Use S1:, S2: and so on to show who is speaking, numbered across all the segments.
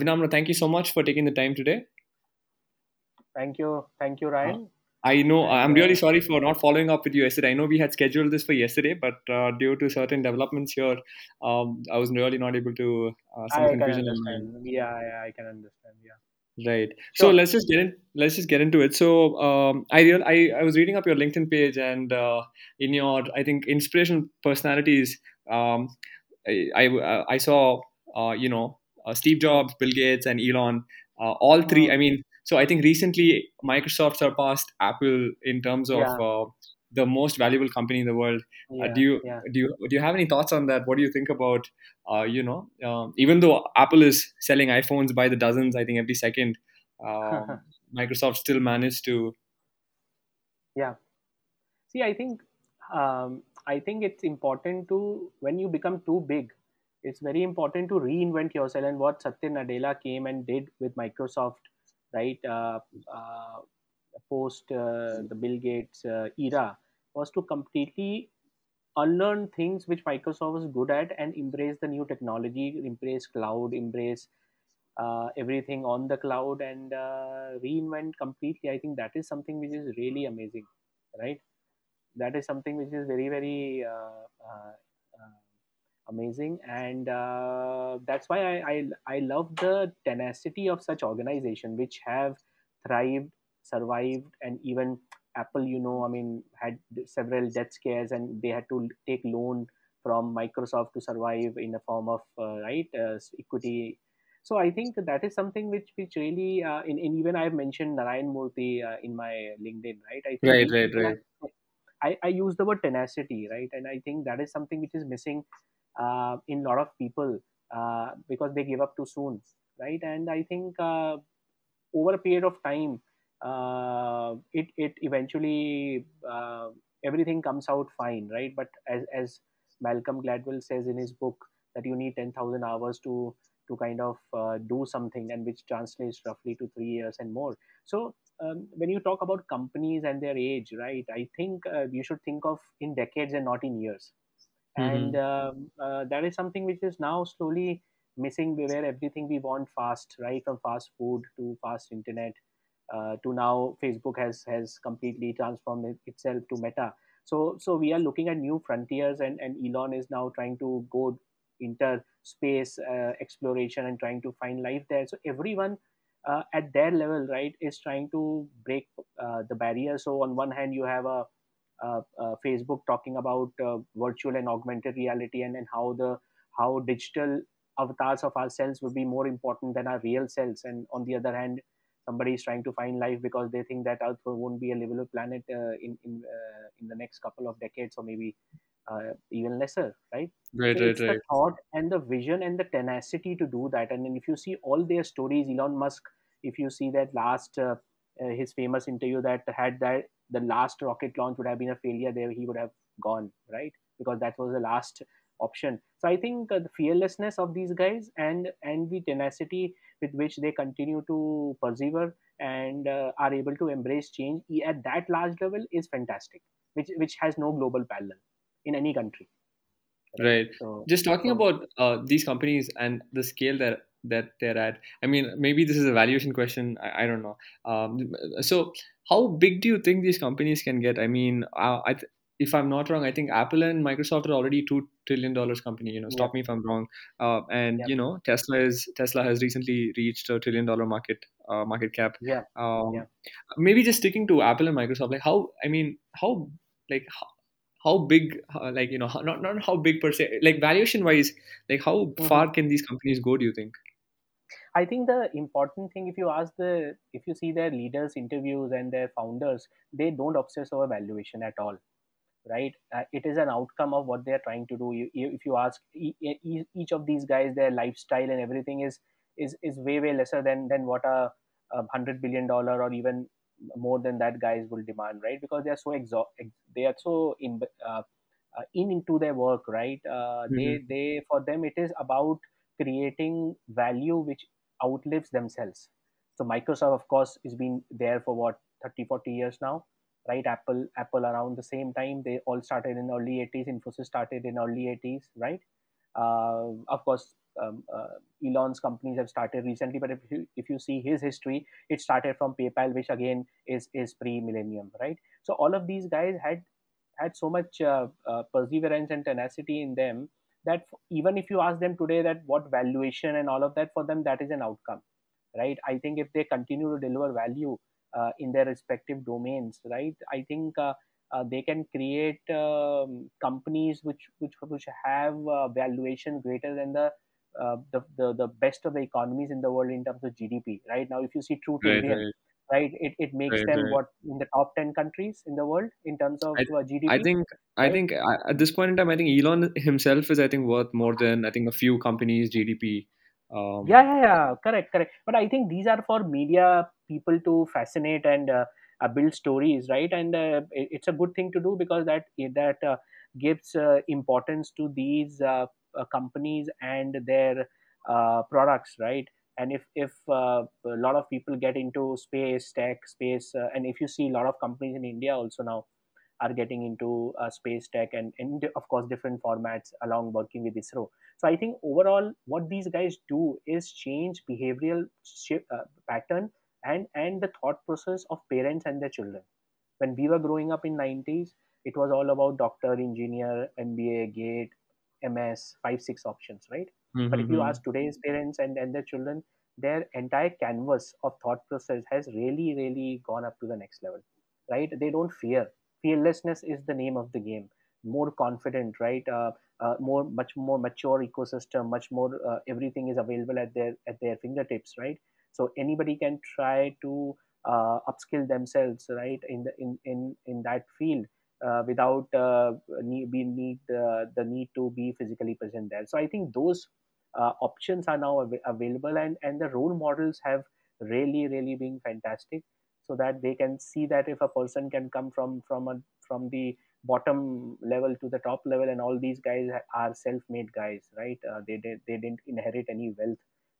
S1: Vinamra, thank you so much for taking the time today.
S2: Thank you, thank you, Ryan.
S1: I know I'm really
S2: uh,
S1: sorry for not following up with you yesterday. I know we had scheduled this for yesterday, but uh, due to certain developments here, um, I was really not able to. Uh, some
S2: I can
S1: confusion on my
S2: understand. Yeah, yeah, I can understand. Yeah.
S1: Right. So
S2: Sure.
S1: let's just get in. Let's just get into it. So um, I real I, I was reading up your LinkedIn page and uh, in your I think inspirational personalities. Um, I I, uh, I saw uh, you know Steve Jobs, Bill Gates, and Elon. Uh, all three. I mean, so I think recently Microsoft surpassed Apple in terms of
S2: yeah,
S1: uh, the most valuable company in the world. Uh,
S2: yeah,
S1: do you
S2: yeah.
S1: do you do you have any thoughts on that? What do you think about uh, you know, um, even though Apple is selling iPhones by the dozens, I think every second, um, Microsoft still managed to.
S2: Yeah. See, I think um, I think it's important to when you become too big, it's very important to reinvent yourself. And what Satya Nadella came and did with Microsoft, right? Uh, uh, post uh, the Bill Gates uh, era was to completely unlearn things which Microsoft was good at and embrace the new technology, embrace cloud, embrace uh, everything on the cloud, and uh, reinvent completely. I think that is something which is really amazing, right? That is something which is very, very amazing, and uh, that's why I, I I love the tenacity of such organization which have thrived, survived, and even Apple, you know, I mean, had several death scares, and they had to take loan from Microsoft to survive in the form of uh, right uh, equity. So I think that is something which which really, uh, in, in even I've mentioned Narayan Murthy uh, in my LinkedIn, right? I think
S1: Right, right, right.
S2: I, I use the word tenacity, right? And I think that is something which is missing uh, in a lot of people uh, because they give up too soon, right? And I think uh, over a period of time, uh, it it eventually uh, everything comes out fine, right? But as as Malcolm Gladwell says in his book that you need ten thousand hours to to kind of do something, and which translates roughly to three years and more. So um, when you talk about companies and their age, right? I think uh, you should think of in decades and not in years and
S1: hmm
S2: um, uh, that is something which is now slowly missing where everything we want fast right from fast food to fast internet uh, to now facebook has has completely transformed itself to meta. So so we are looking at new frontiers and and elon is now trying to go inter space uh, exploration and trying to find life there. So everyone uh, at their level right is trying to break uh, the barrier. So on one hand you have a Facebook talking about uh, virtual and augmented reality and, and how the how digital avatars of ourselves would be more important than our real selves. And on the other hand, somebody is trying to find life because they think that Earth won't be a livable planet uh, in in uh, in the next couple of decades or maybe uh, even lesser, right?
S1: Right,
S2: So
S1: right,
S2: it's the
S1: right.
S2: thought and the vision and the tenacity to do that. And then if you see all their stories, Elon Musk, if you see that last uh, uh, his famous interview that had that the last rocket launch would have been a failure, there he would have gone, right? Because that was the last option. So I think uh, the fearlessness of these guys and and the tenacity with which they continue to persevere and uh, are able to embrace change at that large level is fantastic, which which has no global parallel in any country, right?
S1: Right.
S2: So
S1: Just talking
S2: so
S1: about uh, these companies and the scale that that they're at. I mean, maybe this is a valuation question. I, I don't know. Um, so, how big do you think these companies can get? I mean, uh, I th- if I'm not wrong, I think Apple and Microsoft are already two trillion dollars company. You know,
S2: yep
S1: stop me if I'm wrong. Uh, and
S2: yep
S1: you know, Tesla is Tesla has recently reached a trillion dollar market uh, market cap.
S2: yeah
S1: Um,
S2: yeah
S1: maybe just sticking to Apple and Microsoft. Like how? I mean, how? Like how big uh, like you know how, not not how big per se like valuation wise like how
S2: hmm
S1: far can these companies go do you think
S2: I think the important thing, if you ask the, if you see their leaders' interviews and their founders, they don't obsess over valuation at all, right? Uh, it is an outcome of what they are trying to do. You, you, if you ask e- e- each of these guys, their lifestyle and everything is is is way way lesser than than what a, a hundred billion dollar or even more than that guys will demand, right? Because they are so exo- ex- they are so in uh, uh, in into their work, right? Uh,
S1: hmm
S2: they they for them it is about creating value which outlives themselves. So Microsoft, of course, has been there for what 30, 40 years now, right? Apple, Apple around the same time. They all started in early 80s. Infosys started in early 80s, right? Uh, of course, um, uh, Elon's companies have started recently. But if you, if you see his history, it started from PayPal, which again is is pre-millennium, right? So all of these guys had had so much uh, uh, perseverance and tenacity in them that even if you ask them today that what valuation and all of that for them that is an outcome right? I think if they continue to deliver value uh, in their respective domains right? I think uh, uh, they can create um, companies which which which have uh, valuation greater than the, uh, the, the the best of the economies in the world in terms of GDP. Right? Now, if you see True
S1: right right
S2: right, it, it makes
S1: right
S2: them
S1: right
S2: what in the top ten countries in the world in terms of
S1: I
S2: uh,
S1: I
S2: GDP,
S1: think I think uh, at this point in time, I think Elon himself is I think worth more than I think a few companies' GDP.
S2: Yeah,
S1: Um,
S2: yeah, yeah, correct, correct. But I think these are for media people to fascinate and uh, uh, build stories, right? And uh, it- it's a good thing to do because that that uh, gives uh, importance to these companies and their uh, products, right? And if if uh, a lot of people get into space tech, space, uh, and if you see a lot of companies in India also now are getting into uh, space tech and, and of course different formats along working with ISRO. So I think overall what these guys do is change behavioral uh, pattern and and the thought process of parents and their children. When we were growing up in 90s, it was all about doctor, engineer, MBA, GATE, MS, five six options, right? But if you
S1: mm-hmm.
S2: ask today's parents and, and their children, their entire canvas of thought process has really really gone up to the next level, right? They don't fear. Fearlessness is the name of the game. More confident right? Uh, uh, more much more mature ecosystem much more uh, everything is available at their at their fingertips right? So anybody can try to uh, upskill themselves right in the in in, in that field uh, without uh, need, need uh, the need to be physically present there. So i think those uh, options are now av- available and and the role models have really really been fantastic so that they can see that if a person can come from from a from the bottom level to the top level and all these guys are self-made guys right? Uh, they, they they didn't inherit any wealth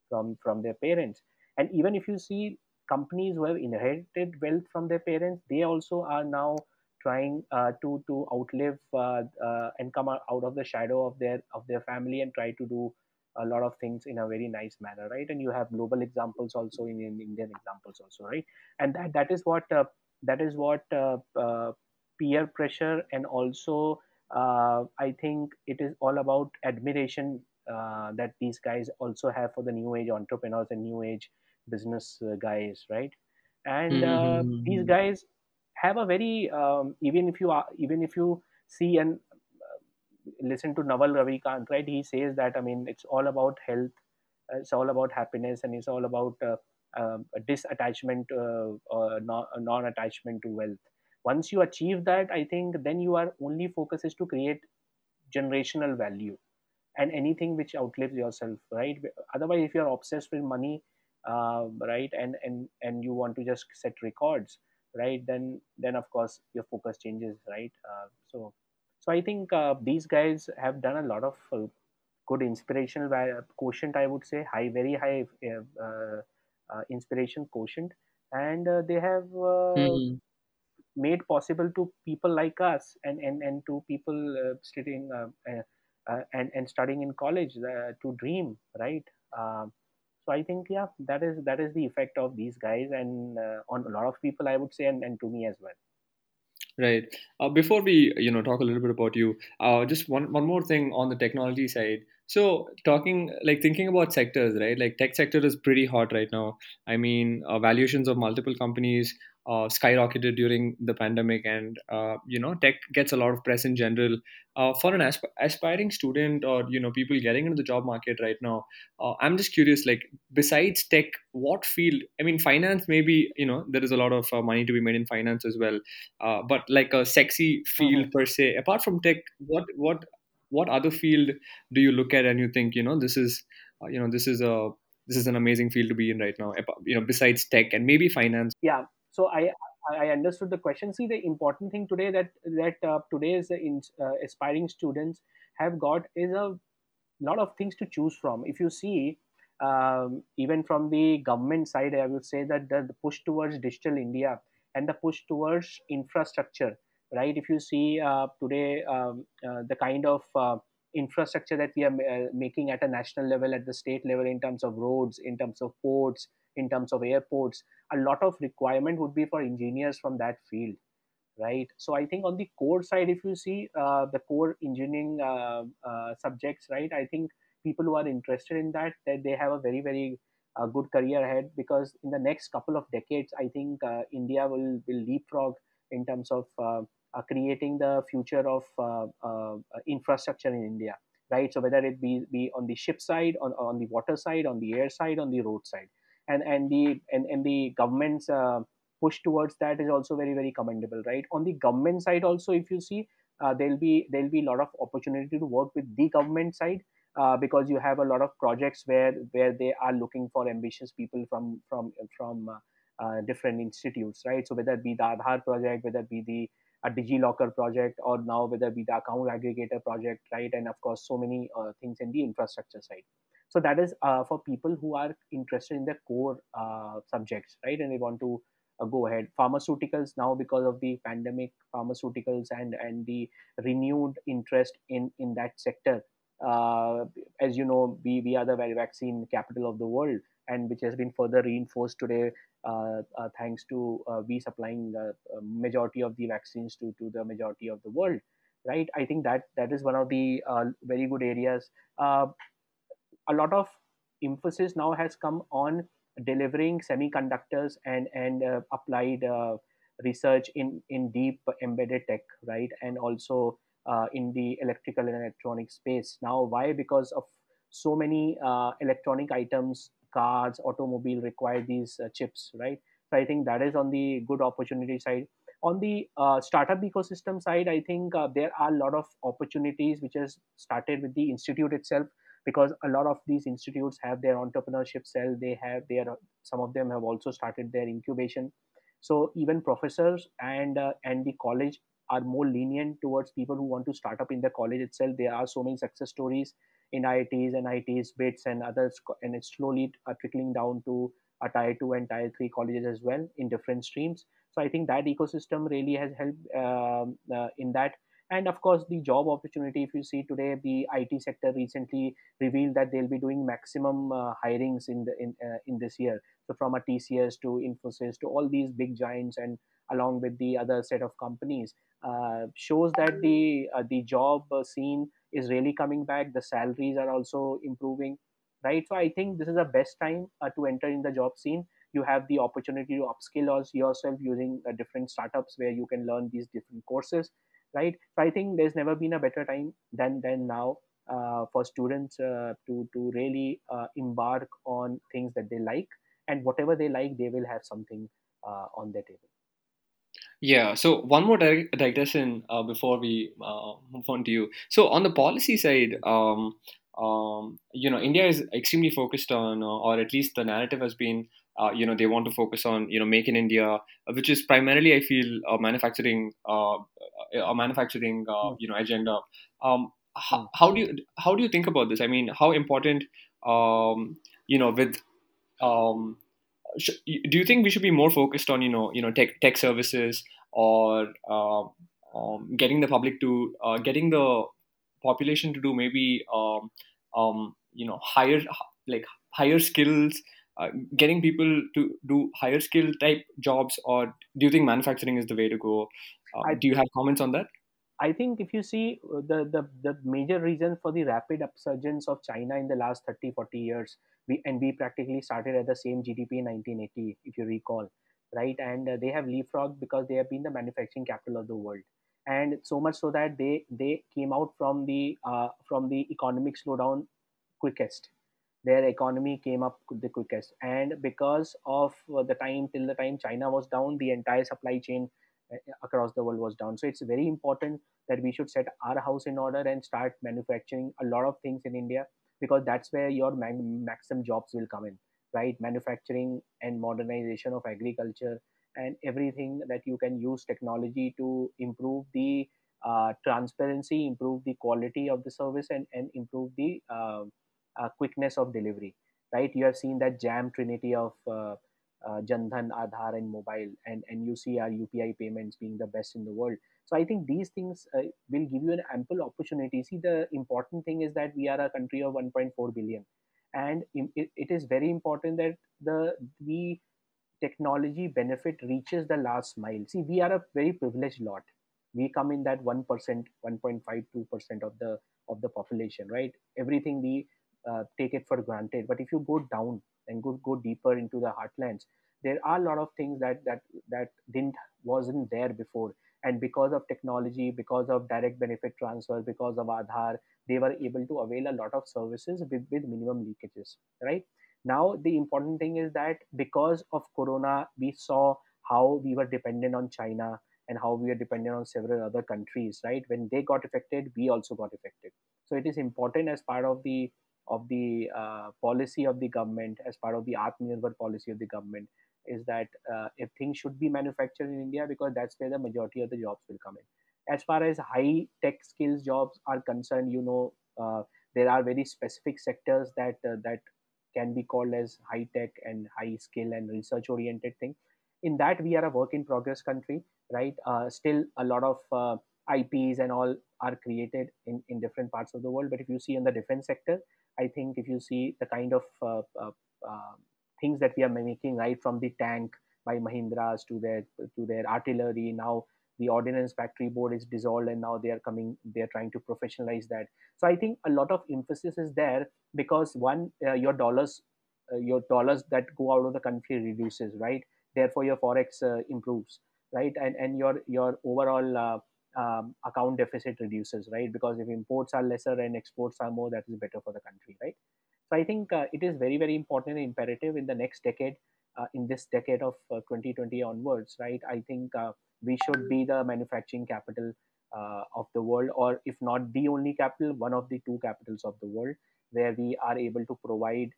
S2: from from their parents. And even if you see companies who have inherited wealth from their parents they also are now trying uh, to to outlive uh, uh, and come out of the shadow of their of their family and try to do a lot of things in a very nice manner right? And you have global examples also in, in indian examples also right? And that that is what uh, that is what uh, uh, peer pressure and also uh, i think it is all about admiration uh, that these guys also have for the new age entrepreneurs and new age business uh, guys right? And uh, these
S1: Mm-hmm.
S2: guys have a very um, even if you are even if you see and listen to Naval Ravikant, right? He says that I mean it's all about health, uh, it's all about happiness, and it's all about uh, uh, disattachment, uh, uh, non- non-attachment to wealth. Once you achieve that, I think then you are only focus is to create generational value and anything which outlives yourself, right? Otherwise, if you're obsessed with money, uh, right, and and and you want to just set records, right? Then then of course your focus changes, right? Uh, so so I think uh, these guys have done a lot of uh, good inspirational quotient. I would say high, very high uh, uh, uh, inspiration quotient, and uh, they have uh,
S1: Mm-hmm.
S2: made possible to people like us and and, and to people uh, studying uh, uh, and and studying in college uh, to dream, right? Um, so I think yeah, that is that is the effect of these guys and uh, on a lot of people I would say, and, and to me as well.
S1: Right. Uh, before we, you know, talk a little bit about you, uh, just one one more thing on the technology side. So, talking like thinking about sectors, right? Like tech sector is pretty hot right now. I mean, uh, valuations of multiple companies uh, skyrocketed during the pandemic, and uh, you know, tech gets a lot of press in general. Uh, for an asp- aspiring student or you know, people getting into the job market right now, uh, I'm just curious, like besides tech, what field? I mean, finance maybe you know there is a lot of uh, money to be made in finance as well uh, but like a sexy field
S2: Mhm.
S1: per se apart from tech what what what other field do you look at and you think you know this is uh, you know this is a this is an amazing field to be in right now you know besides tech and maybe finance
S2: Yeah. So I I understood the question. See, the important thing today that that uh, today's in, uh, aspiring students have got is a lot of things to choose from. If you see, um, even from the government side, I would say that the, the push towards digital India and the push towards infrastructure, right? If you see uh, today, um, uh, the kind of uh, infrastructure that we are uh, making at a national level at the state level in terms of roads in terms of ports in terms of airports a lot of requirement would be for engineers from that field right? So i think on the core side if you see uh, the core engineering uh, uh, subjects right i think people who are interested in that that they have a very very uh, good career ahead because in the next couple of decades i think uh, india will will leapfrog in terms of uh, creating the future of infrastructure in india right? So whether it be be on the ship side on, on the water side on the air side on the road side and and the and, and the government's push towards that is also very very commendable right? On the government side also if you see uh, there'll be there'll be a lot of opportunity to work with the government side uh, because you have a lot of projects where where they are looking for ambitious people from from from uh, uh different institutes right? So whether it be the Aadhaar project whether it be the a DigiLocker project or now whether it be the account aggregator project right? And of course so many uh, things in the infrastructure side so that is uh, for people who are interested in the core subjects right and they want to uh, go ahead. Pharmaceuticals now because of the pandemic, pharmaceuticals and and the renewed interest in in that sector. Uh, as you know, we we are the vaccine capital of the world, and which has been further reinforced today uh, uh, thanks to uh, we supplying the majority of the vaccines to, to the majority of the world right i think that that is one of the uh, very good areas uh, a lot of emphasis now has come on delivering semiconductors and and uh, applied uh, research in in deep embedded tech right? And also uh, in the electrical and electronic space. Now why? Because of so many uh, electronic items cars automobile require these uh, chips right? So i think that is on the good opportunity side. On the uh, startup ecosystem side i think there are a lot of opportunities which has started with the institute itself because a lot of these institutes have their entrepreneurship cell they have their some of them have also started their incubation. So even professors and uh, and the college are more lenient towards people who want to start up in the college itself. There are so many success stories in IITs and ITs bits and others and it's slowly uh, trickling down to a tier 2 and tier 3 colleges as well in different streams. So i think that ecosystem really has helped um, uh, in that and of course the job opportunity if you see today the it sector recently revealed that they'll be doing maximum uh, hirings in the in, uh, in this year. So from a tcs to infosys to all these big giants and along with the other set of companies uh, shows that the uh, the job uh, scene is really coming back. The salaries are also improving right? So i think this is the best time uh, to enter in the job scene. You have the opportunity to upskill yourself using different startups where you can learn these different courses right? So i think there's never been a better time than than now uh, for students uh, to to really uh, embark on things that they like and whatever they like they will have something uh, on their table.
S1: Yeah so one more dig- digression uh, before we uh, move on to you. So on the policy side um, um, you know india is extremely focused on or at least the narrative has been uh, you know they want to focus on you know make in India, which is primarily I feel manufacturing uh, a manufacturing uh, hmm. you know agenda. Um, how, hmm. how do you how do you think about this? I mean, how important um, you know with um, sh- do you think we should be more focused on you know you know tech tech services or uh, um, getting the public to uh, getting the population to do maybe um, um, you know higher like higher skills uh, getting people to do higher skill type jobs or do you think manufacturing is the way to go uh, I, do you have comments on that?
S2: I think if you see uh, the, the the major reason for the rapid upsurgence of china in the last 30 40 years we and we practically started at the same gdp in 1980 if you recall right? And uh, they have leapfrogged because they have been the manufacturing capital of the world. And so much so that they they came out from the uh, from the economic slowdown quickest. Their economy came up the quickest. And because of uh, the time till the time china was down the entire supply chain uh, across the world was down. So it's very important that we should set our house in order and start manufacturing a lot of things in india because that's where your maximum jobs will come in right? Manufacturing and modernization of agriculture and everything that you can use technology to improve the uh, transparency improve the quality of the service and, and improve the uh, uh, quickness of delivery right? You have seen that jam trinity of uh, Jandhan, Aadhaar, and mobile, and and you see our UPI payments being the best in the world. So I think these things uh, will give you an ample opportunity. See, the important thing is that we are a country of 1.4 billion, and it, it is very important that the we technology benefit reaches the last mile. See, we are a very privileged lot. We come in that one percent, one point five two percent of the of the population, right? Everything we uh, take it for granted. But if you go down and go go deeper into the heartlands, there are a lot of things that that that didn't wasn't there before. And because of technology, because of direct benefit transfer, because of Aadhaar, they were able to avail a lot of services with, with minimum leakages, right? Now, the important thing is that because of Corona, we saw how we were dependent on China and how we are dependent on several other countries, right? When they got affected, we also got affected. So it is important as part of the of the uh, policy of the government, as part of the Atmanirbhar policy of the government, is that uh, if things should be manufactured in India because that's where the majority of the jobs will come in. As far as high tech skills jobs are concerned, you know, uh, there are very specific sectors that uh, that can be called as high tech and high skill and research oriented thing in that we are a work in progress country right uh, still a lot of uh, ips and all are created in, in different parts of the world. But if you see in the defense sector i think if you see the kind of uh, uh, uh things that we are making right from the tank by mahindras to their to their artillery now the ordnance factory board is dissolved and now they are coming they are trying to professionalize that. So i think a lot of emphasis is there because one uh, your dollars uh, your dollars that go out of the country reduces right? Therefore your forex uh, improves right? And and your your overall um, account deficit reduces right? Because if imports are lesser and exports are more that is better for the country right? So i think uh, it is very very important and imperative in the next decade uh, in this decade of 2020 onwards right? I think we should be the manufacturing capital uh, of the world, or if not the only capital, one of the two capitals of the world, where we are able to provide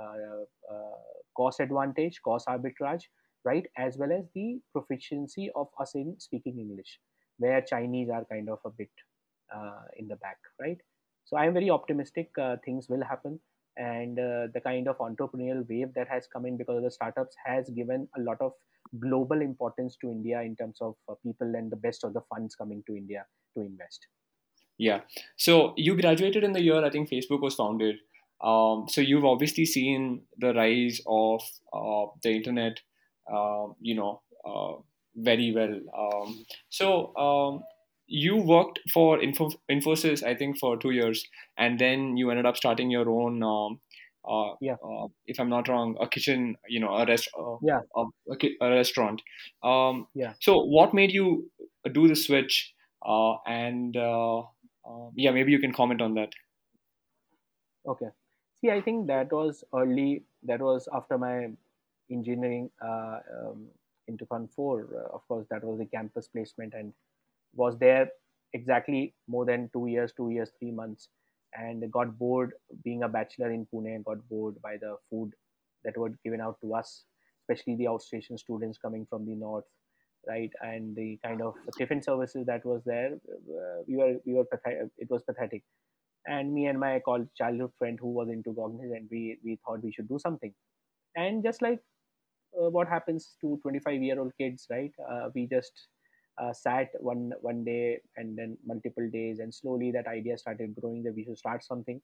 S2: uh, uh, cost advantage, cost arbitrage, right, as well as the proficiency of us in speaking English, where Chinese are kind of a bit uh, in the back, right? So I am very optimistic. Uh, things will happen, and uh, the kind of entrepreneurial wave that has come in because of the startups has given a lot of global importance to India in terms of people and the best of the funds coming to India to invest.
S1: Yeah. So you graduated in the year I think Facebook was founded. Um, so you've obviously seen the rise of uh, the internet, uh, you know, uh, very well. Um, so um, you worked for Info- Infosys, I think, for two years, and then you ended up starting your own um, uh,
S2: yeah.
S1: Uh, if I'm not wrong, a kitchen, you know, a rest, uh,
S2: yeah,
S1: a, a, restaurant. Um,
S2: yeah.
S1: So, what made you do the switch? Uh, and uh, um, yeah, maybe you can comment on that.
S2: Okay. See, I think that was early. That was after my engineering uh, um, in 2004. Uh, of course, that was the campus placement and was there exactly more than two years, two years, three months and got bored being a bachelor in Pune, got bored by the food that were given out to us, especially the outstation students coming from the north, right? And the kind of tiffin services that was there, uh, we were we were pathetic. It was pathetic. And me and my college childhood friend who was into Cognizant, we we thought we should do something. And just like uh, what happens to 25 year old kids, right? Uh, we just uh, sat one one day and then multiple days and slowly that idea started growing that we should start something.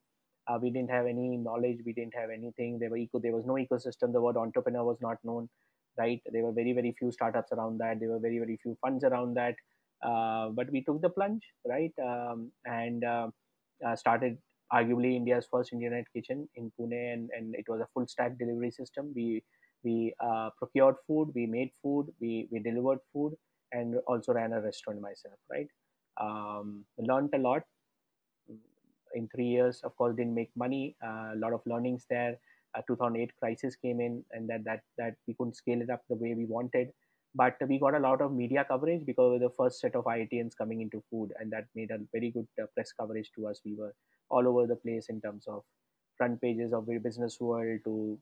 S2: Uh, we didn't have any knowledge we didn't have anything. There were eco there was no ecosystem. The word entrepreneur was not known right? There were very very few startups around that. There were very very few funds around that. Uh, but we took the plunge right? Um, and uh, started arguably india's first internet kitchen in pune and, and it was a full stack delivery system. We we uh, procured food we made food we we delivered food and also ran a restaurant myself right? Um, learned a lot. In three years of course didn't make money. Uh, a lot of learnings there. Uh, 2008 crisis came in and that that that we couldn't scale it up the way we wanted. But we got a lot of media coverage because of the first set of IITians coming into food and that made a very good uh, press coverage to us. We were all over the place in terms of front pages of business world to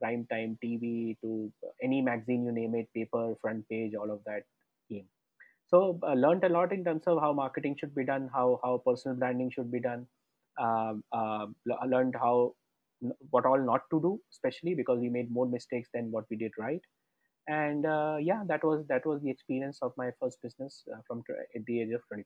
S2: prime time tv to any magazine you name it paper front page all of that came so uh, learned a lot in terms of how marketing should be done how how personal branding should be done um, uh, learned how what all not to do, especially because we made more mistakes than what we did right. And uh, yeah, that was that was the experience of my first business uh, from at the age of 25.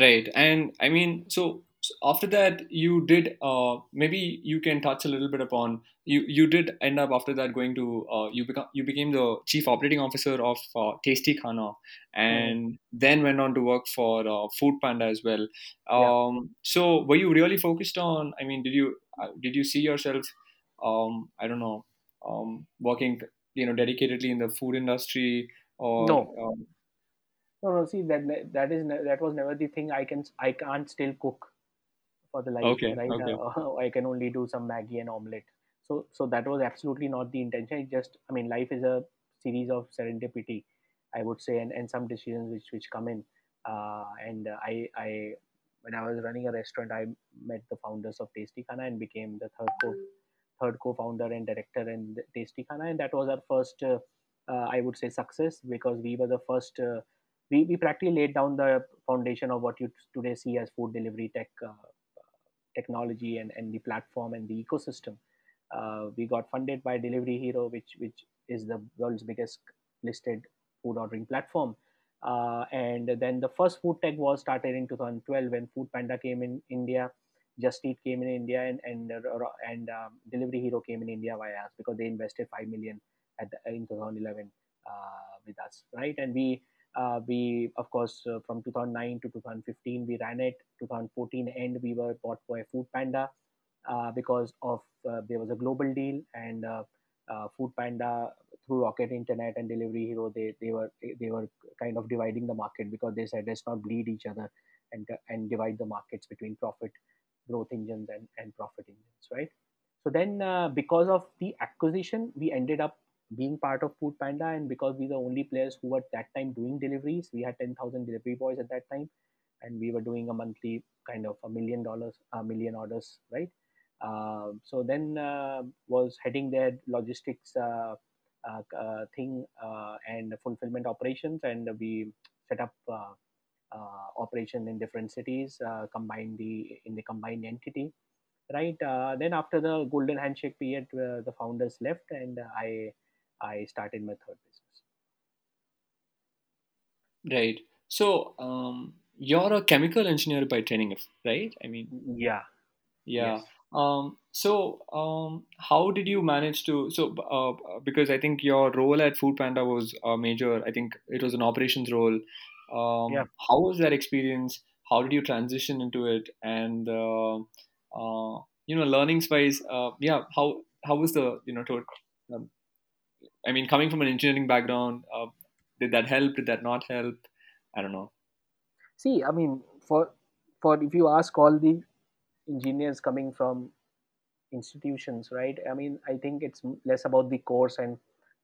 S1: Right. And I mean, so, so after that, you did, uh, maybe you can touch a little bit upon, you, you did end up after that going to, uh, you become, you became the chief operating officer of uh, Tasty Khana and then went on to work for uh, Food Panda as well.
S2: Yeah.
S1: Um, so were you really focused on, I mean, did you, uh, did you see yourself, um, I don't know, um, working, you know, dedicatedly in the food industry or,
S2: No,
S1: um,
S2: no, no. See that that is that was never the thing. I can I can't still cook for the life,
S1: okay,
S2: right?
S1: okay.
S2: Uh, I can only do some Maggi and omelette. So, so that was absolutely not the intention. It just, I mean, life is a series of serendipity, I would say, and, and some decisions which which come in. Uh, and I, I, when I was running a restaurant, I met the founders of Tasty Khana and became the third co third co-founder and director in Tasty Khana, and that was our first, uh, uh, I would say, success because we were the first. Uh, we, we practically laid down the foundation of what you today see as food delivery tech uh, technology and, and the platform and the ecosystem. Uh, we got funded by Delivery Hero, which which is the world's biggest listed food ordering platform. Uh, and then the first food tech was started in 2012 when Food Panda came in India, Just Eat came in India, and and uh, and um, Delivery Hero came in India via us because they invested five million at the, in 2011 uh, with us, right? And we uh, we of course uh, from 2009 to 2015 we ran it. 2014 end we were bought by food panda uh, because of uh, there was a global deal and uh, uh, food panda through rocket internet and delivery hero they, they were they were kind of dividing the market because they said let's not bleed each other and and divide the markets between profit growth engines and, and profit engines right? So then because of the acquisition we ended up being part of food panda and because we were the only players who were at that time doing deliveries we had 10000 delivery boys at that time and we were doing a monthly kind of a million dollars a million orders right? Uh, so then uh, was heading their logistics uh, uh, uh, thing uh, and fulfillment operations and we set up operation in different cities combined the in the combined entity right? Then after the golden handshake period the founders left and i i started my third business
S1: Right. So, um, you're a chemical engineer by training, right? I mean,
S2: yeah
S1: yeah.
S2: yes
S1: Um, so, um, how did you manage to? So, uh, because I think your role at Food Panda was a major. I think it was an operations role.
S2: yeah
S1: Um, how was that experience? How did you transition into it? And uh, uh, you know, learnings wise, uh, yeah. How how was the you know? To, um, I mean, coming from an engineering background, uh, did that help? Did that not help? I don't know.
S2: see i mean for for if you ask all the engineers coming from institutions right i mean i think it's less about the course and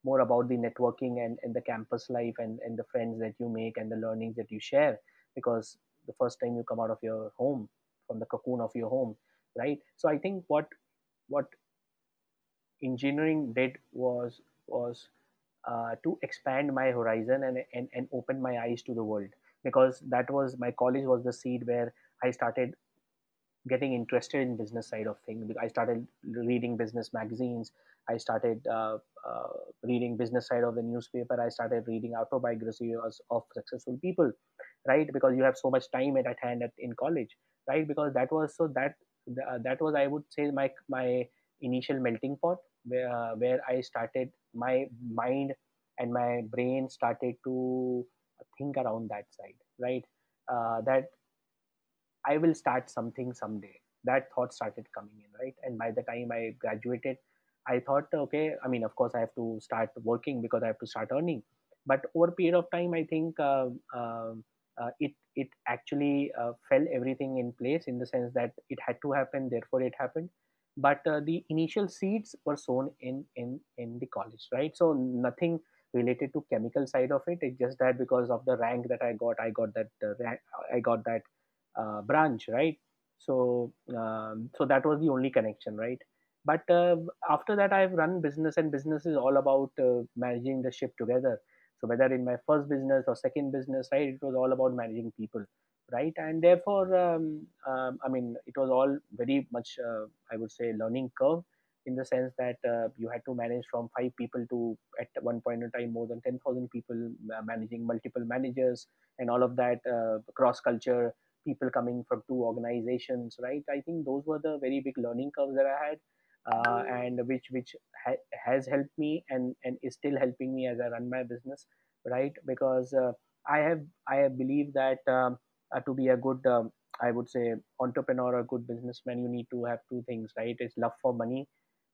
S2: more about the networking and, and the campus life and, and the friends that you make and the learnings that you share because the first time you come out of your home from the cocoon of your home right so i think what what engineering did was was uh, to expand my horizon and, and and open my eyes to the world. Because that was my college was the seed where i started getting interested in business side of things i started reading business magazines. I started uh, uh, reading business side of the newspaper. I started reading autobiographies of successful people right? Because you have so much time at, at hand at, in college right? Because that was so that uh, that was i would say my my initial melting pot where uh, where i started my mind and my brain started to think around that side right uh, that I will start something someday. That thought started coming in, right? And by the time I graduated, I thought, okay, I mean, of course, I have to start working because I have to start earning. But over a period of time, I think uh, um uh, it it actually uh, fell everything in place in the sense that it had to happen, therefore it happened. But uh, the initial seeds were sown in in in the college, right? So nothing related to chemical side of it. It's just that because of the rank that I got, I got that uh, rank, I got that uh, branch right so um, so that was the only connection right but uh, after that i've run business and business is all about uh, managing the ship together so whether in my first business or second business right it was all about managing people right? And therefore um, um, i mean it was all very much uh, i would say learning curve in the sense that uh, you had to manage from five people to at one point in time more than 10000 people managing multiple managers and all of that uh, cross culture people coming from two organizations right? I think those were the very big learning curves that i had uh, and which which ha- has helped me and and is still helping me as i run my business right? Because uh, i have i have believed that um, to be a good um, i would say entrepreneur or good businessman you need to have two things right? It's love for money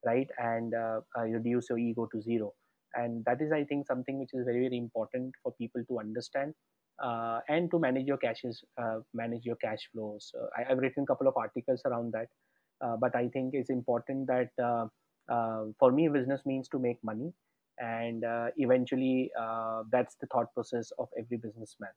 S2: right? And uh, uh, reduce your ego to zero. And that is i think something which is very very important for people to understand uh, and to manage your cashes uh, manage your cash flows. Uh, I, i've written a couple of articles around that uh, but i think it's important that uh, uh, for me business means to make money and uh, eventually uh, that's the thought process of every businessman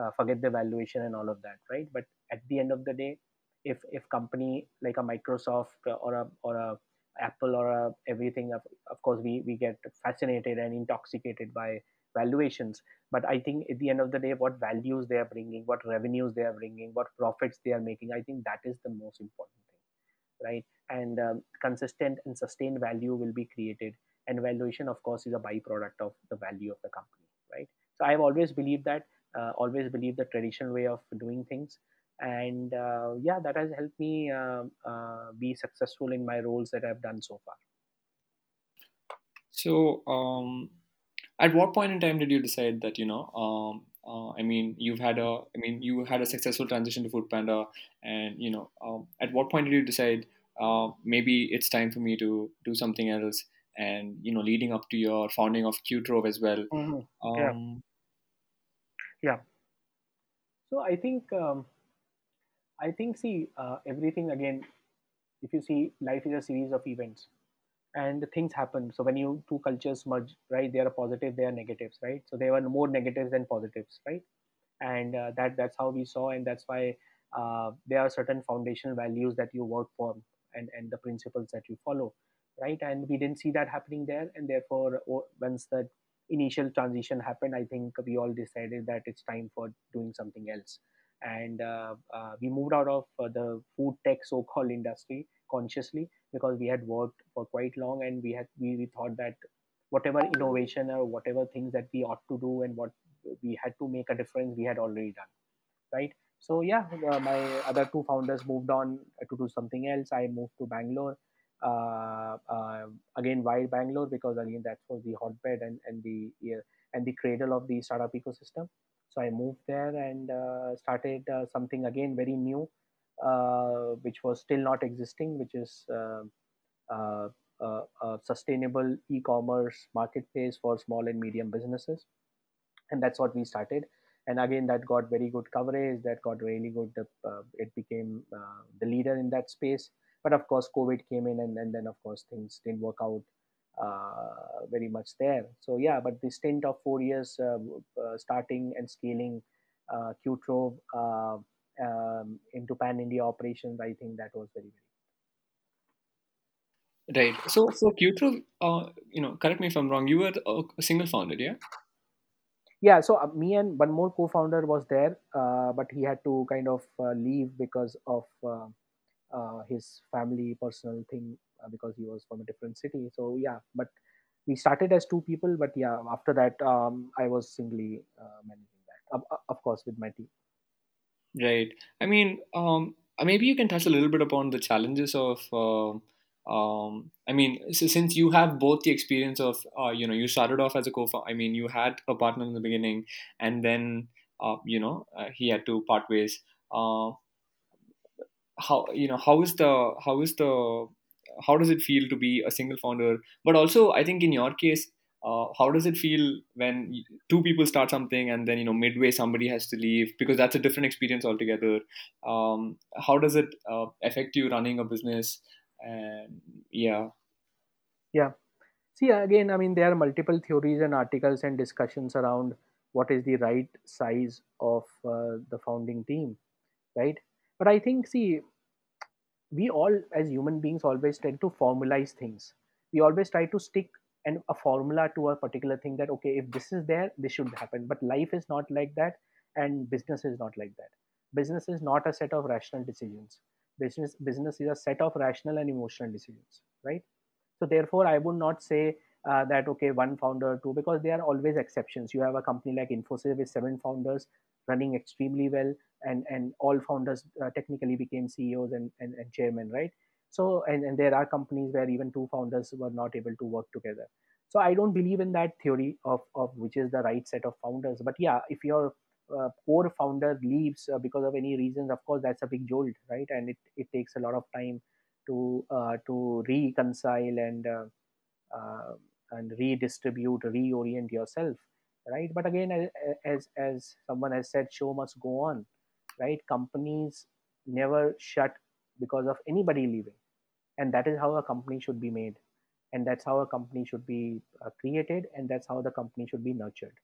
S2: uh, forget the valuation and all of that right but at the end of the day if if company like a microsoft or a or a apple or a everything of, of course we we get fascinated and intoxicated by valuations but i think at the end of the day what values they are bringing what revenues they are bringing what profits they are making i think that is the most important thing right? And um, consistent and sustained value will be created. And valuation, of course, is a byproduct of the value of the company, right? So I've always believed that, uh, always believe the traditional way of doing things. And uh, yeah, that has helped me uh, uh, be successful in my roles that I've done so far.
S1: So, um, at what point in time did you decide that you know? Um, uh, I mean, you've had a, I mean, you had a successful transition to Food Panda, and you know, um, at what point did you decide uh, maybe it's time for me to do something else? And you know, leading up to your founding of Qtrove as well.
S2: hmm Yeah,
S1: Um,
S2: yeah. So I think, um, I think, see, uh, everything again, if you see, life is a series of events and things happen. So when you two cultures merge right they are positive they are negatives right? So there were more negatives than positives right? And uh, that that's how we saw and that's why uh, there are certain foundational values that you work for and and the principles that you follow right? And we didn't see that happening there and therefore once that initial transition happened i think we all decided that it's time for doing something else. And uh, uh, we moved out of uh, the food tech so-called industry consciously because we had worked for quite long and we had we, we thought that whatever innovation or whatever things that we ought to do and what we had to make a difference we had already done right? So yeah uh, my other two founders moved on to do something else. I moved to bangalore again why bangalore because again that was the hotbed and, and the and the cradle of the startup ecosystem. So i moved there and uh, started uh, something again very new uh, which was still not existing which is uh, uh, uh, a sustainable e-commerce marketplace for small and medium businesses. And that's what we started. And again that got very good coverage that got really good uh, it became uh, the leader in that space but of course covid came in and, and then of course things didn't work out uh, very much there so yeah but the stint of four years uh, uh, starting and scaling uh, qtrove uh, um, into pan india operations i think that was very very.
S1: right. So, for Qtrove, uh, you know, correct me if I'm wrong. You were a, single founder, yeah?
S2: yeah so uh, me and one more co-founder was there uh, but he had to kind of uh, leave because of uh, uh, his family personal thing uh, because he was from a different city so yeah but we started as two people but yeah after that um, i was singly uh, managing that of, of course with my team
S1: Right. I mean, um, uh, maybe you can touch a little bit upon the challenges of, uh, um, I mean, so since you have both the experience of, uh, you know, you started off as a co-founder, I mean, you had a partner in the beginning, and then, uh, you know, uh, he had to part ways. How you know how is the how is the how does it feel to be a single founder? But also i think in your case uh, how does it feel when two people start something and then you know midway somebody has to leave? Because that's a different experience altogether. Um, how does it uh, affect you running a business? And yeah.
S2: Yeah. See again i mean there are multiple theories and articles and discussions around what is the right size of uh, the founding team right but i think see we all as human beings always tend to formalize things. We always try to stick and a formula to a particular thing that okay if this is there this should happen. But life is not like that and business is not like that. Business is not a set of rational decisions. Business business is a set of rational and emotional decisions right? So therefore i would not say uh, that okay one founder two because there are always exceptions. You have a company like infosys with seven founders running extremely well and and all founders uh, technically became ceos and, and, and chairman right? So and, and there are companies where even two founders were not able to work together. So i don't believe in that theory of, of which is the right set of founders. But yeah if your uh, core founder leaves uh, because of any reasons of course that's a big jolt right? And it, it takes a lot of time to uh, to reconcile and uh, uh, and redistribute reorient yourself right? But again as as someone has said show must go on right? Companies never shut because of anybody leaving. And that is how a company should be made. And that's how a company should be uh, created. And that's how the company should be nurtured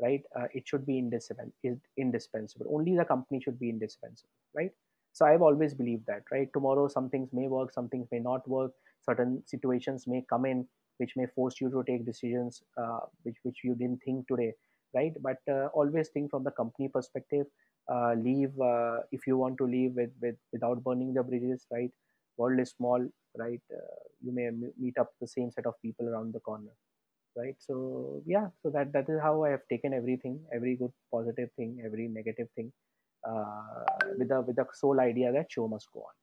S2: right? Uh, it should be indispensable indispensable. Only the company should be indispensable right? So i've always believed that right? Tomorrow some things may work some things may not work. Certain situations may come in which may force you to take decisions uh, which which you didn't think today right? But uh, always think from the company perspective uh, leave uh, if you want to leave with, with without burning the bridges right? World is small right? Uh, you may meet up the same set of people around the corner right? So yeah so that that is how i have taken everything every good positive thing every negative thing uh, with the with the sole idea that show must go on.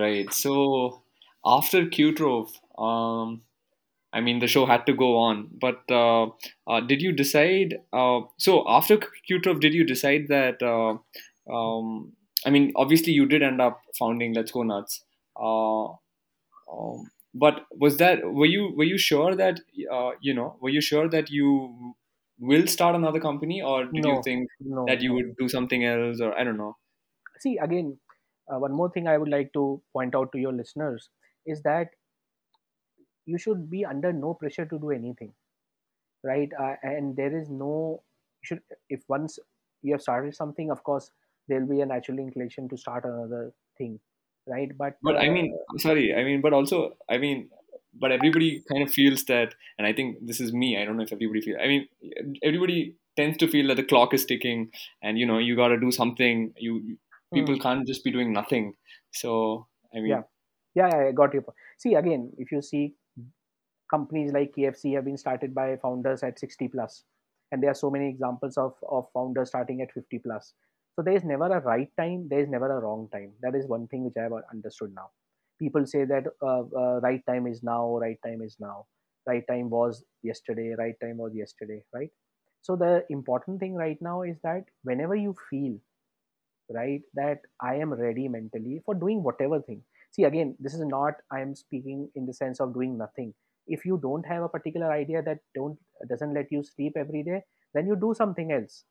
S1: Right. So after Q-Trove, um, I mean, the show had to go on. But uh, uh, did you decide? Uh, so after Q-Trove, did you decide that? Uh, um, I mean, obviously, you did end up founding Let's Go Nuts. Uh, um, but was that? Were you were you sure that uh, you know? Were you sure that you will start another company, or did
S2: no
S1: you think
S2: no
S1: that you
S2: no
S1: would do something else, or I don't know?
S2: see again uh, one more thing i would like to point out to your listeners is that you should be under no pressure to do anything right uh, and there is no you should if once you have started something of course there will be a natural inclination to start another thing right but
S1: But I
S2: uh,
S1: mean, I'm sorry. I mean, but also, I mean, but everybody kind of feels that, and I think this is me. I don't know if everybody feels. I mean, everybody tends to feel that the clock is ticking, and you know, you got to do something. You people
S2: hmm,
S1: can't just be doing nothing. So, I mean,
S2: yeah yeah, i got your point see again if you see companies like kfc have been started by founders at 60 plus. And there are so many examples of of founders starting at 50 plus. So there is never a right time there is never a wrong time. That is one thing which i have understood now. People say that uh, uh, right time is now right time is now. Right time was yesterday right time was yesterday right? So the important thing right now is that whenever you feel right that i am ready mentally for doing whatever thing. See again this is not i am speaking in the sense of doing nothing if you don't have a particular idea that don't doesn't let you sleep every day then you do something else.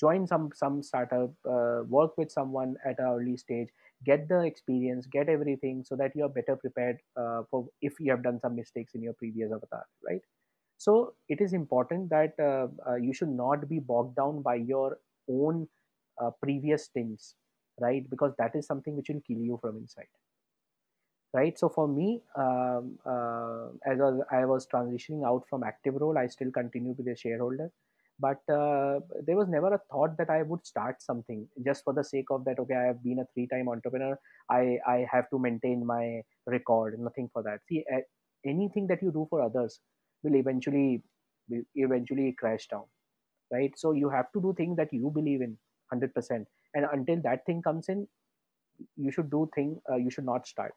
S2: Join some some startup uh, work with someone at an early stage get the experience get everything so that you are better prepared uh, for if you have done some mistakes in your previous avatar right? So it is important that uh, uh, you should not be bogged down by your own uh, previous things right? Because that is something which will kill you from inside right? So for me um, uh, as I was, transitioning out from active role i still continue to be a shareholder. But uh, there was never a thought that i would start something just for the sake of that okay i have been a three time entrepreneur. I i have to maintain my record nothing for that. See anything that you do for others will eventually eventually crash down right? So you have to do things that you believe in 100% and until that thing comes in you should do thing uh, you should not start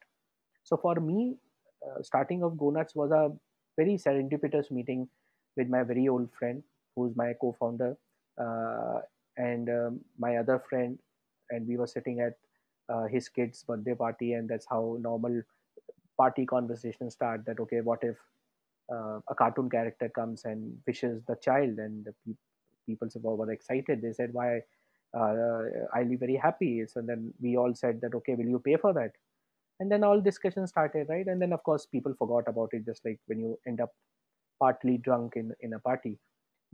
S2: so for me, uh, starting of Go Nuts was a very serendipitous meeting with my very old friend, who's my co-founder, uh, and um, my other friend, and we were sitting at uh, his kid's birthday party, and that's how normal party conversations start. That okay, what if uh, a cartoon character comes and wishes the child, and the pe- people were were excited. They said, "Why?" Uh, I'll be very happy. So then we all said that, okay, will you pay for that? And then all discussion started right? And then of course people forgot about it just like when you end up partly drunk in in a party.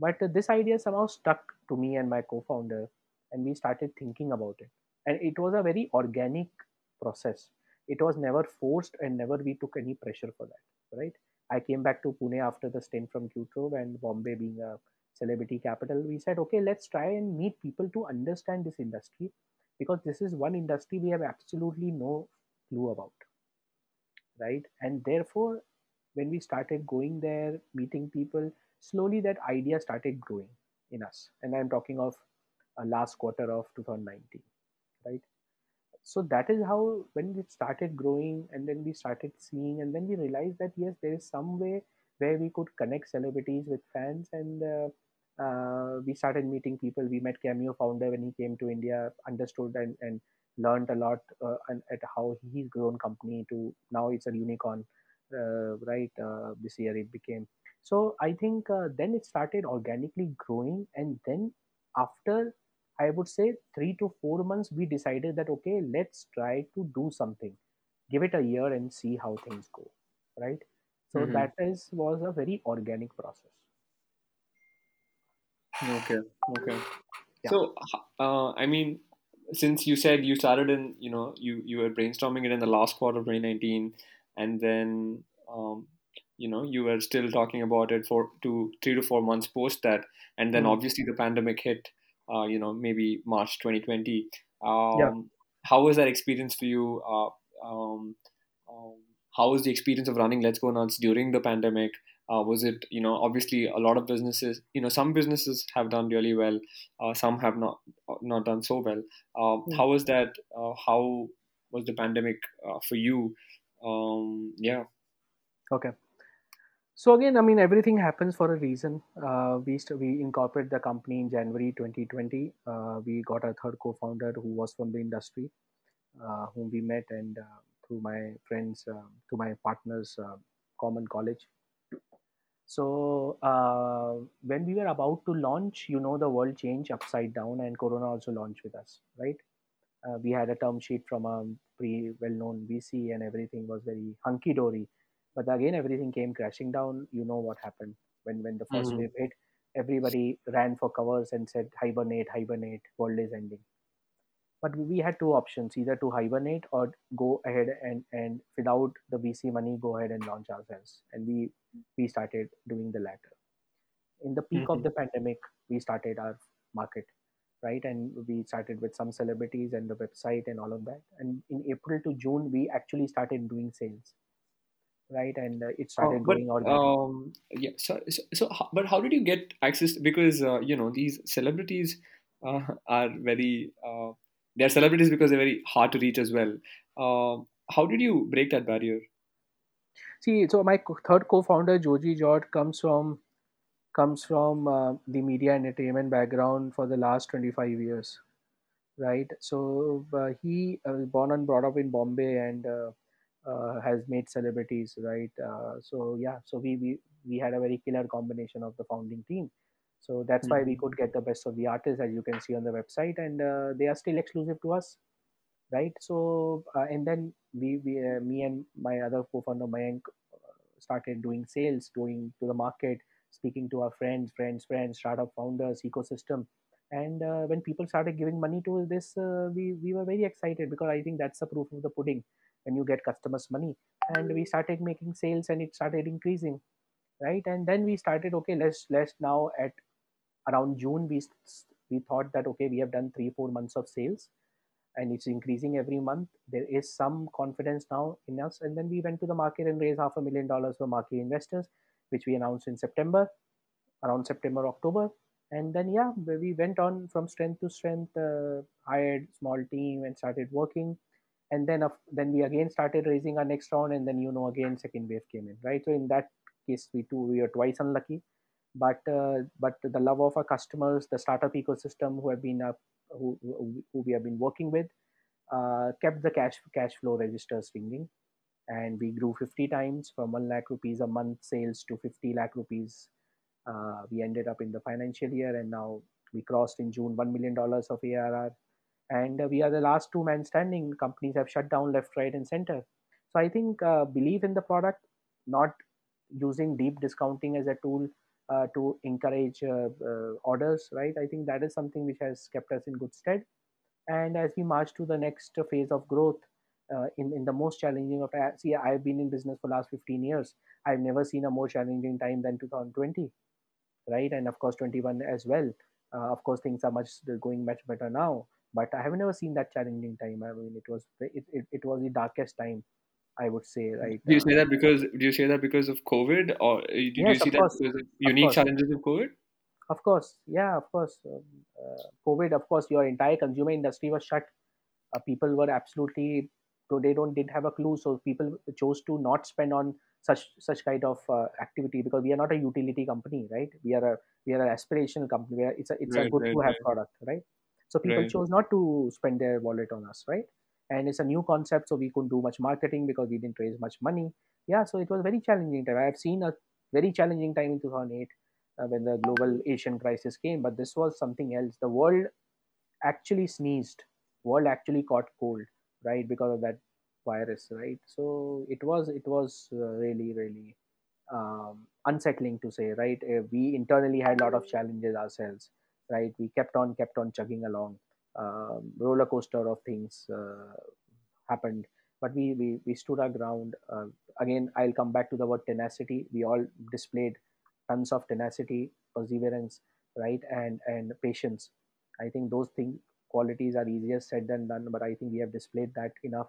S2: But uh, this idea somehow stuck to me and my co-founder and we started thinking about it. And it was a very organic process. It was never forced and never we took any pressure for that right? I came back to pune after the stint from qtrove and bombay being a celebrity capital. We said okay let's try and meet people to understand this industry because this is one industry we have absolutely no clue about right? And therefore when we started going there meeting people slowly that idea started growing in us. And i'm talking of last quarter of 2019 right? So that is how when it started growing and then we started seeing and then we realized that yes there is some way where we could connect celebrities with fans and uh, uh, we started meeting people. We met cameo founder when he came to india understood and, and learned a lot uh, and at how he's grown company to now it's a unicorn uh, right uh, this year it became so i think uh, then it started organically growing and then after I would say three to four months, we decided that okay, let's try to do something. Give it a year and see how things go. Right. So
S1: hmm
S2: that is was a very organic process.
S1: Okay. Okay.
S2: Yeah.
S1: So, uh, I mean, since you said you started in, you know, you you were brainstorming it in the last quarter of 2019, and then, um, you know, you were still talking about it for two, three to four months post that, and then
S2: Hmm.
S1: obviously the pandemic hit, uh, you know, maybe March 2020.
S2: Yeah.
S1: Um, how was that experience for you? Uh, um, um, how was the experience of running Let's Go Nuts during the pandemic? Uh, was it, you know, obviously a lot of businesses, you know, some businesses have done really well, uh, some have not not done so well. Uh,
S2: Hmm.
S1: how was that? Uh, how was the pandemic uh, for you? Um, yeah.
S2: Okay. So again, I mean, everything happens for a reason. Uh, we st- we incorporated the company in January 2020. Uh, we got a third co-founder who was from the industry, uh, whom we met and uh, through my friends, uh, through my partners, uh, common college. So uh, when we were about to launch, you know, the world changed upside down, and Corona also launched with us, right? Uh, we had a term sheet from a pre well-known VC, and everything was very hunky dory. But again, everything came crashing down. You know what happened when when the first
S1: hmm
S2: wave hit. Everybody ran for covers and said, "Hibernate, hibernate, world is ending." But we had two options: either to hibernate or go ahead and and without the VC money, go ahead and launch ourselves. And we we started doing the latter in the peak of
S1: hmm
S2: the pandemic we started our market right and we started with some celebrities and the website and all of that and in april to june we actually started doing sales right and uh, it
S1: Oh,
S2: started
S1: but
S2: growing organically
S1: um, yeah. So, so, so ho- but how did you get access? Because uh, you know these celebrities uh, are very uh, they are celebrities because they're very hard to reach as well. Uh, how did you break that barrier?
S2: see so my third co-founder joji george comes from comes from uh, the media entertainment background for the last 25 years right? So uh, he uh, was born and brought up in Bombay and uh, uh, has made celebrities, right? So yeah, so we, we we had a very killer combination of the founding team. So that's why we
S1: hmm
S2: could get the best of the artists, as you can see on the website, and uh, they are still exclusive to us, right? So uh, and then we, we uh, me and my other co-founder Mayank uh, started doing sales, going to the market, speaking to our friends, friends, friends, startup founders, ecosystem. And uh, when people started giving money to this, uh, we we were very excited because I think that's the proof of the pudding when you get customers money. And we started making sales, and it started increasing, right? And then we started okay, let's let's now at around June we we thought that okay, we have done three four months of sales and it's increasing every month. There is some confidence now in us. And then we went to the market and raised half a million dollars for market investors, which we announced in September, around September, October. And then, yeah, we went on from strength to strength, uh, hired small team and started working. And then, then we again started raising our next round. And then, you know, again, second wave came in, right? So in that case, we too, we were twice unlucky. But uh, but the love of our customers, the startup ecosystem who have been who, who, we have been working with, uh, kept the cash cash flow registers ringing and we grew 50 times from 1 lakh rupees a month sales to 50 lakh rupees. Uh, we ended up in the financial year and now we crossed in june 1 million dollars of arr and uh, we are the last two man standing. Companies have shut down left right and center. So i think uh, believe in the product not using deep discounting as a tool uh, to encourage uh, uh, orders right i think that is something which has kept us in good stead and as we march to the next phase of growth uh, in, in the most challenging of see i've been in business for last 15 years i've never seen a more challenging time than 2020 right? And of course, 21 as well. Uh, of course, things are much going much better now. But I have never seen that challenging time. I mean, it was it, it, it was the darkest time, I would say, right?
S1: Do you say
S2: Uh,
S1: that because do you say that because of COVID, or uh, did you see
S2: of
S1: that
S2: course,
S1: because of
S2: of
S1: unique
S2: course.
S1: challenges of COVID?
S2: Of course, yeah, of course. Um, uh, COVID, of course, your entire consumer industry was shut. Uh, people were absolutely so they don't didn't have a clue. So people chose to not spend on such such kind of uh, activity because we are not a utility company, right? We are a we are an aspirational company. We are, it's a it's a good
S1: right,
S2: to have
S1: right,
S2: product, right? So people
S1: right.
S2: chose not to spend their wallet on us, right? And it's a new concept, so we couldn't do much marketing because we didn't raise much money. Yeah, so it was very challenging time. I have seen a very challenging time in 2008 uh, when the global Asian crisis came. But this was something else. The world actually sneezed. World actually caught cold, right, because of that virus, right? So it was it was uh, really really um, unsettling to say, right? Uh, we internally had a lot of challenges ourselves, right? We kept on kept on chugging along. Um, roller coaster of things uh, happened, but we we, we stood our ground. Uh, again, I'll come back to the word tenacity. We all displayed tons of tenacity, perseverance, right, and and patience. I think those thing qualities are easier said than done, but I think we have displayed that enough.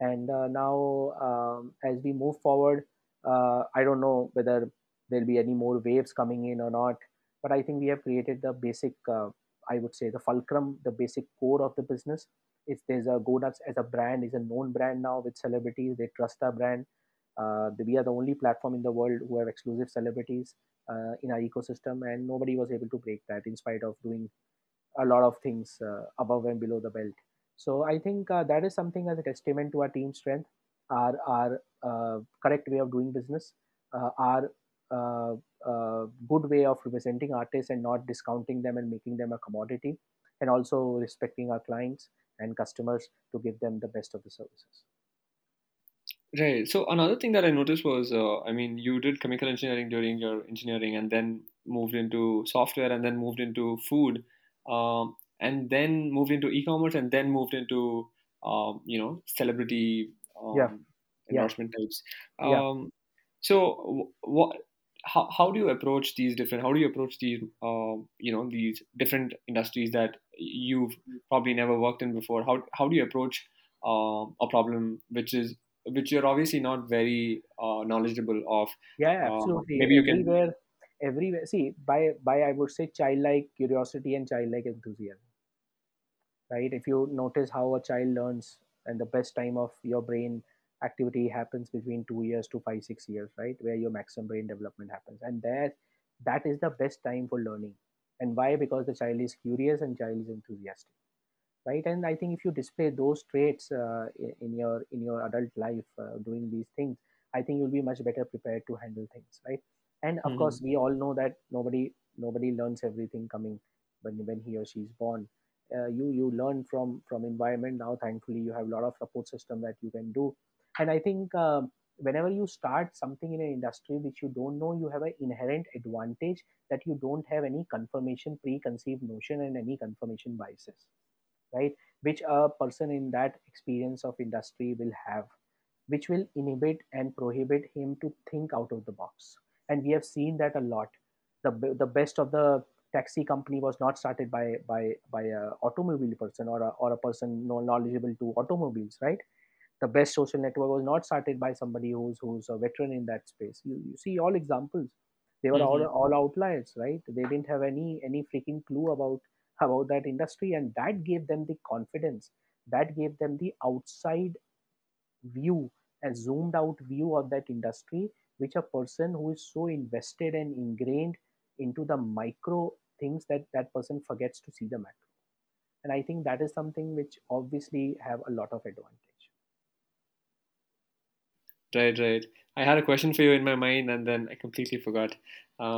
S2: And uh, now, um, as we move forward, uh, I don't know whether there'll be any more waves coming in or not, but I think we have created the basic, uh, I would say, the fulcrum, the basic core of the business. It's there's a GoNuts as a brand is a known brand now with celebrities. They trust our brand. Uh, we are the only platform in the world who have exclusive celebrities uh, in our ecosystem, and nobody was able to break that in spite of doing a lot of things uh, above and below the belt. So I think uh, that is something as a testament to our team strength, our our uh, correct way of doing business, uh, our uh, uh, good way of representing artists and not discounting them and making them a commodity, and also respecting our clients and customers to give them the best of the services.
S1: Right. So another thing that I noticed was, uh, I mean, you did chemical engineering during your engineering, and then moved into software, and then moved into food, um, and then moved into e-commerce, and then moved into, um, you know, celebrity
S2: Yeah,
S1: um,
S2: yeah,
S1: endorsement types.
S2: yeah.
S1: Um, so, what? How, how do you approach these different? How do you approach these, uh, you know, these different industries that you've probably never worked in before? How how do you approach um a problem which is which you're obviously not very uh, knowledgeable of.
S2: Yeah,
S1: Uh,
S2: absolutely.
S1: maybe you can.
S2: Everywhere, everywhere. See, by by I would say childlike curiosity and childlike enthusiasm. Right? If you notice how a child learns, and the best time of your brain activity happens between two years to five six years, right? Where your maximum brain development happens, and that that is the best time for learning. And why? Because the child is curious and child is enthusiastic right and i think if you display those traits uh, in your in your adult life uh, doing these things i think you'll be much better prepared to handle things right and of course
S1: Mhm.
S2: we all know that nobody nobody learns everything coming when when he or she is born uh, you you learn from from environment now thankfully you have a lot of support system that you can do and i think um, whenever you start something in an industry which you don't know you have an inherent advantage that you don't have any confirmation preconceived notion and any confirmation biases right? Which a person in that experience of industry will have which will inhibit and prohibit him to think out of the box. And we have seen that a lot. The the best of the taxi company was not started by by by a automobile person or a, or a person knowledgeable to automobiles right the best social network was not started by somebody who's who's a veteran in that space. You, you see all examples. They were all
S1: Mhm.
S2: all outliers right? They didn't have any any freaking clue about about that industry and that gave them the confidence. That gave them the outside view and zoomed out view of that industry which a person who is so invested and ingrained into the micro things that that person forgets to see the macro. And i think that is something which obviously have a lot of advantage
S1: Right, right. I had a question for you in my mind, and then I completely forgot.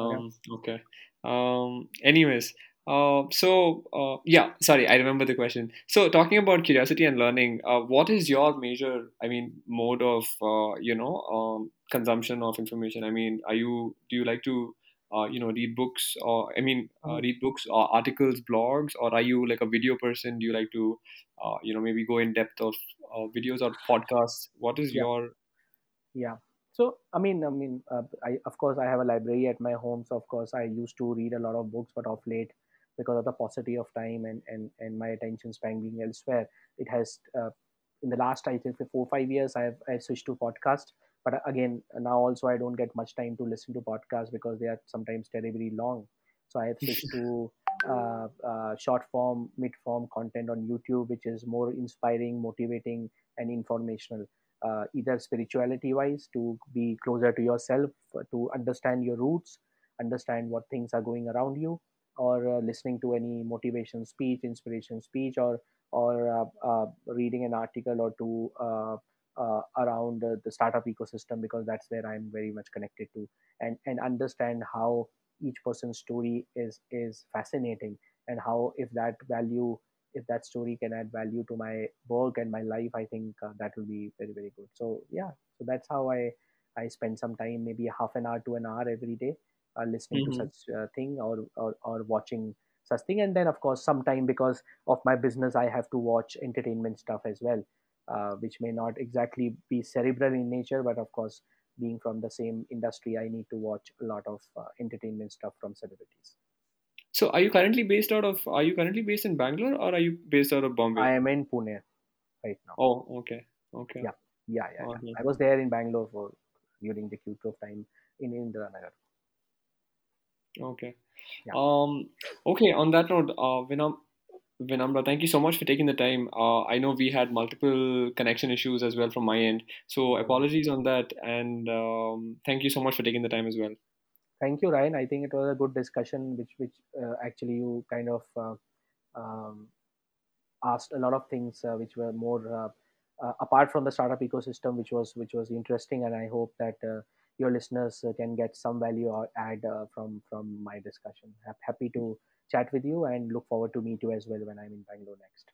S2: yeah
S1: Um, okay. Um, anyways, uh, so uh, yeah, sorry, I remember the question. So talking about curiosity and learning, uh, what is your major, I mean, mode of, uh, you know, um, consumption of information? I mean, are you, do you like to, uh, you know, read books or, I mean, uh,
S2: Mm,
S1: read books or articles, blogs, or are you like a video person? Do you like to, uh, you know, maybe go in depth of uh, videos or podcasts? What is
S2: yeah
S1: your
S2: yeah. So i mean i mean uh, i of course i have a library at my home. So of course i used to read a lot of books but of late because of the paucity of time and and, and my attention span being elsewhere it has uh, in the last i think for four five years i have i switched to podcast. But uh, again now also i don't get much time to listen to podcasts because they are sometimes terribly long. So i have switched to uh, uh, short form mid form content on youtube which is more inspiring motivating and informational uh, either spirituality wise to be closer to yourself uh, to understand your roots understand what things are going around you or uh, listening to any motivation speech inspiration speech or or uh, uh, reading an article or two uh, around the startup ecosystem because that's where i'm very much connected to and and understand how each person's story is is fascinating and how if that value if that story can add value to my work and my life i think uh, that will be very very good. So yeah. So that's how i i spend some time maybe half an hour to an hour every day uh, listening to
S1: hmm
S2: such uh, thing or, or or watching such thing. And then of course sometime because of my business i have to watch entertainment stuff as well uh, which may not exactly be cerebral in nature but of course being from the same industry i need to watch a lot of uh, entertainment stuff from celebrities
S1: So, are you currently based out of? Are you currently based in Bangalore or are you based out of Bombay?
S2: I am in pune right now
S1: Oh, okay, okay,
S2: Yeah, yeah, yeah, yeah.
S1: okay,
S2: I was there in Bangalore for during the Qtrove time in Indiranagar.
S1: okay.
S2: Yeah,
S1: Um, okay. On that note, uh, Vinam, Vinamra, thank you so much for taking the time. Uh, I know we had multiple connection issues as well from my end, so apologies on that, and um, thank you so much for taking the time as well.
S2: Thank you, Ryan. I think it was a good discussion, which which uh, actually you kind of uh, um, asked a lot of things uh, which were more uh, uh, apart from the startup ecosystem, which was which was interesting, and I hope that uh, your listeners can get some value or add from from my discussion. Ha- Happy to chat with you and look forward to meet you as well when I'm in Bangalore next.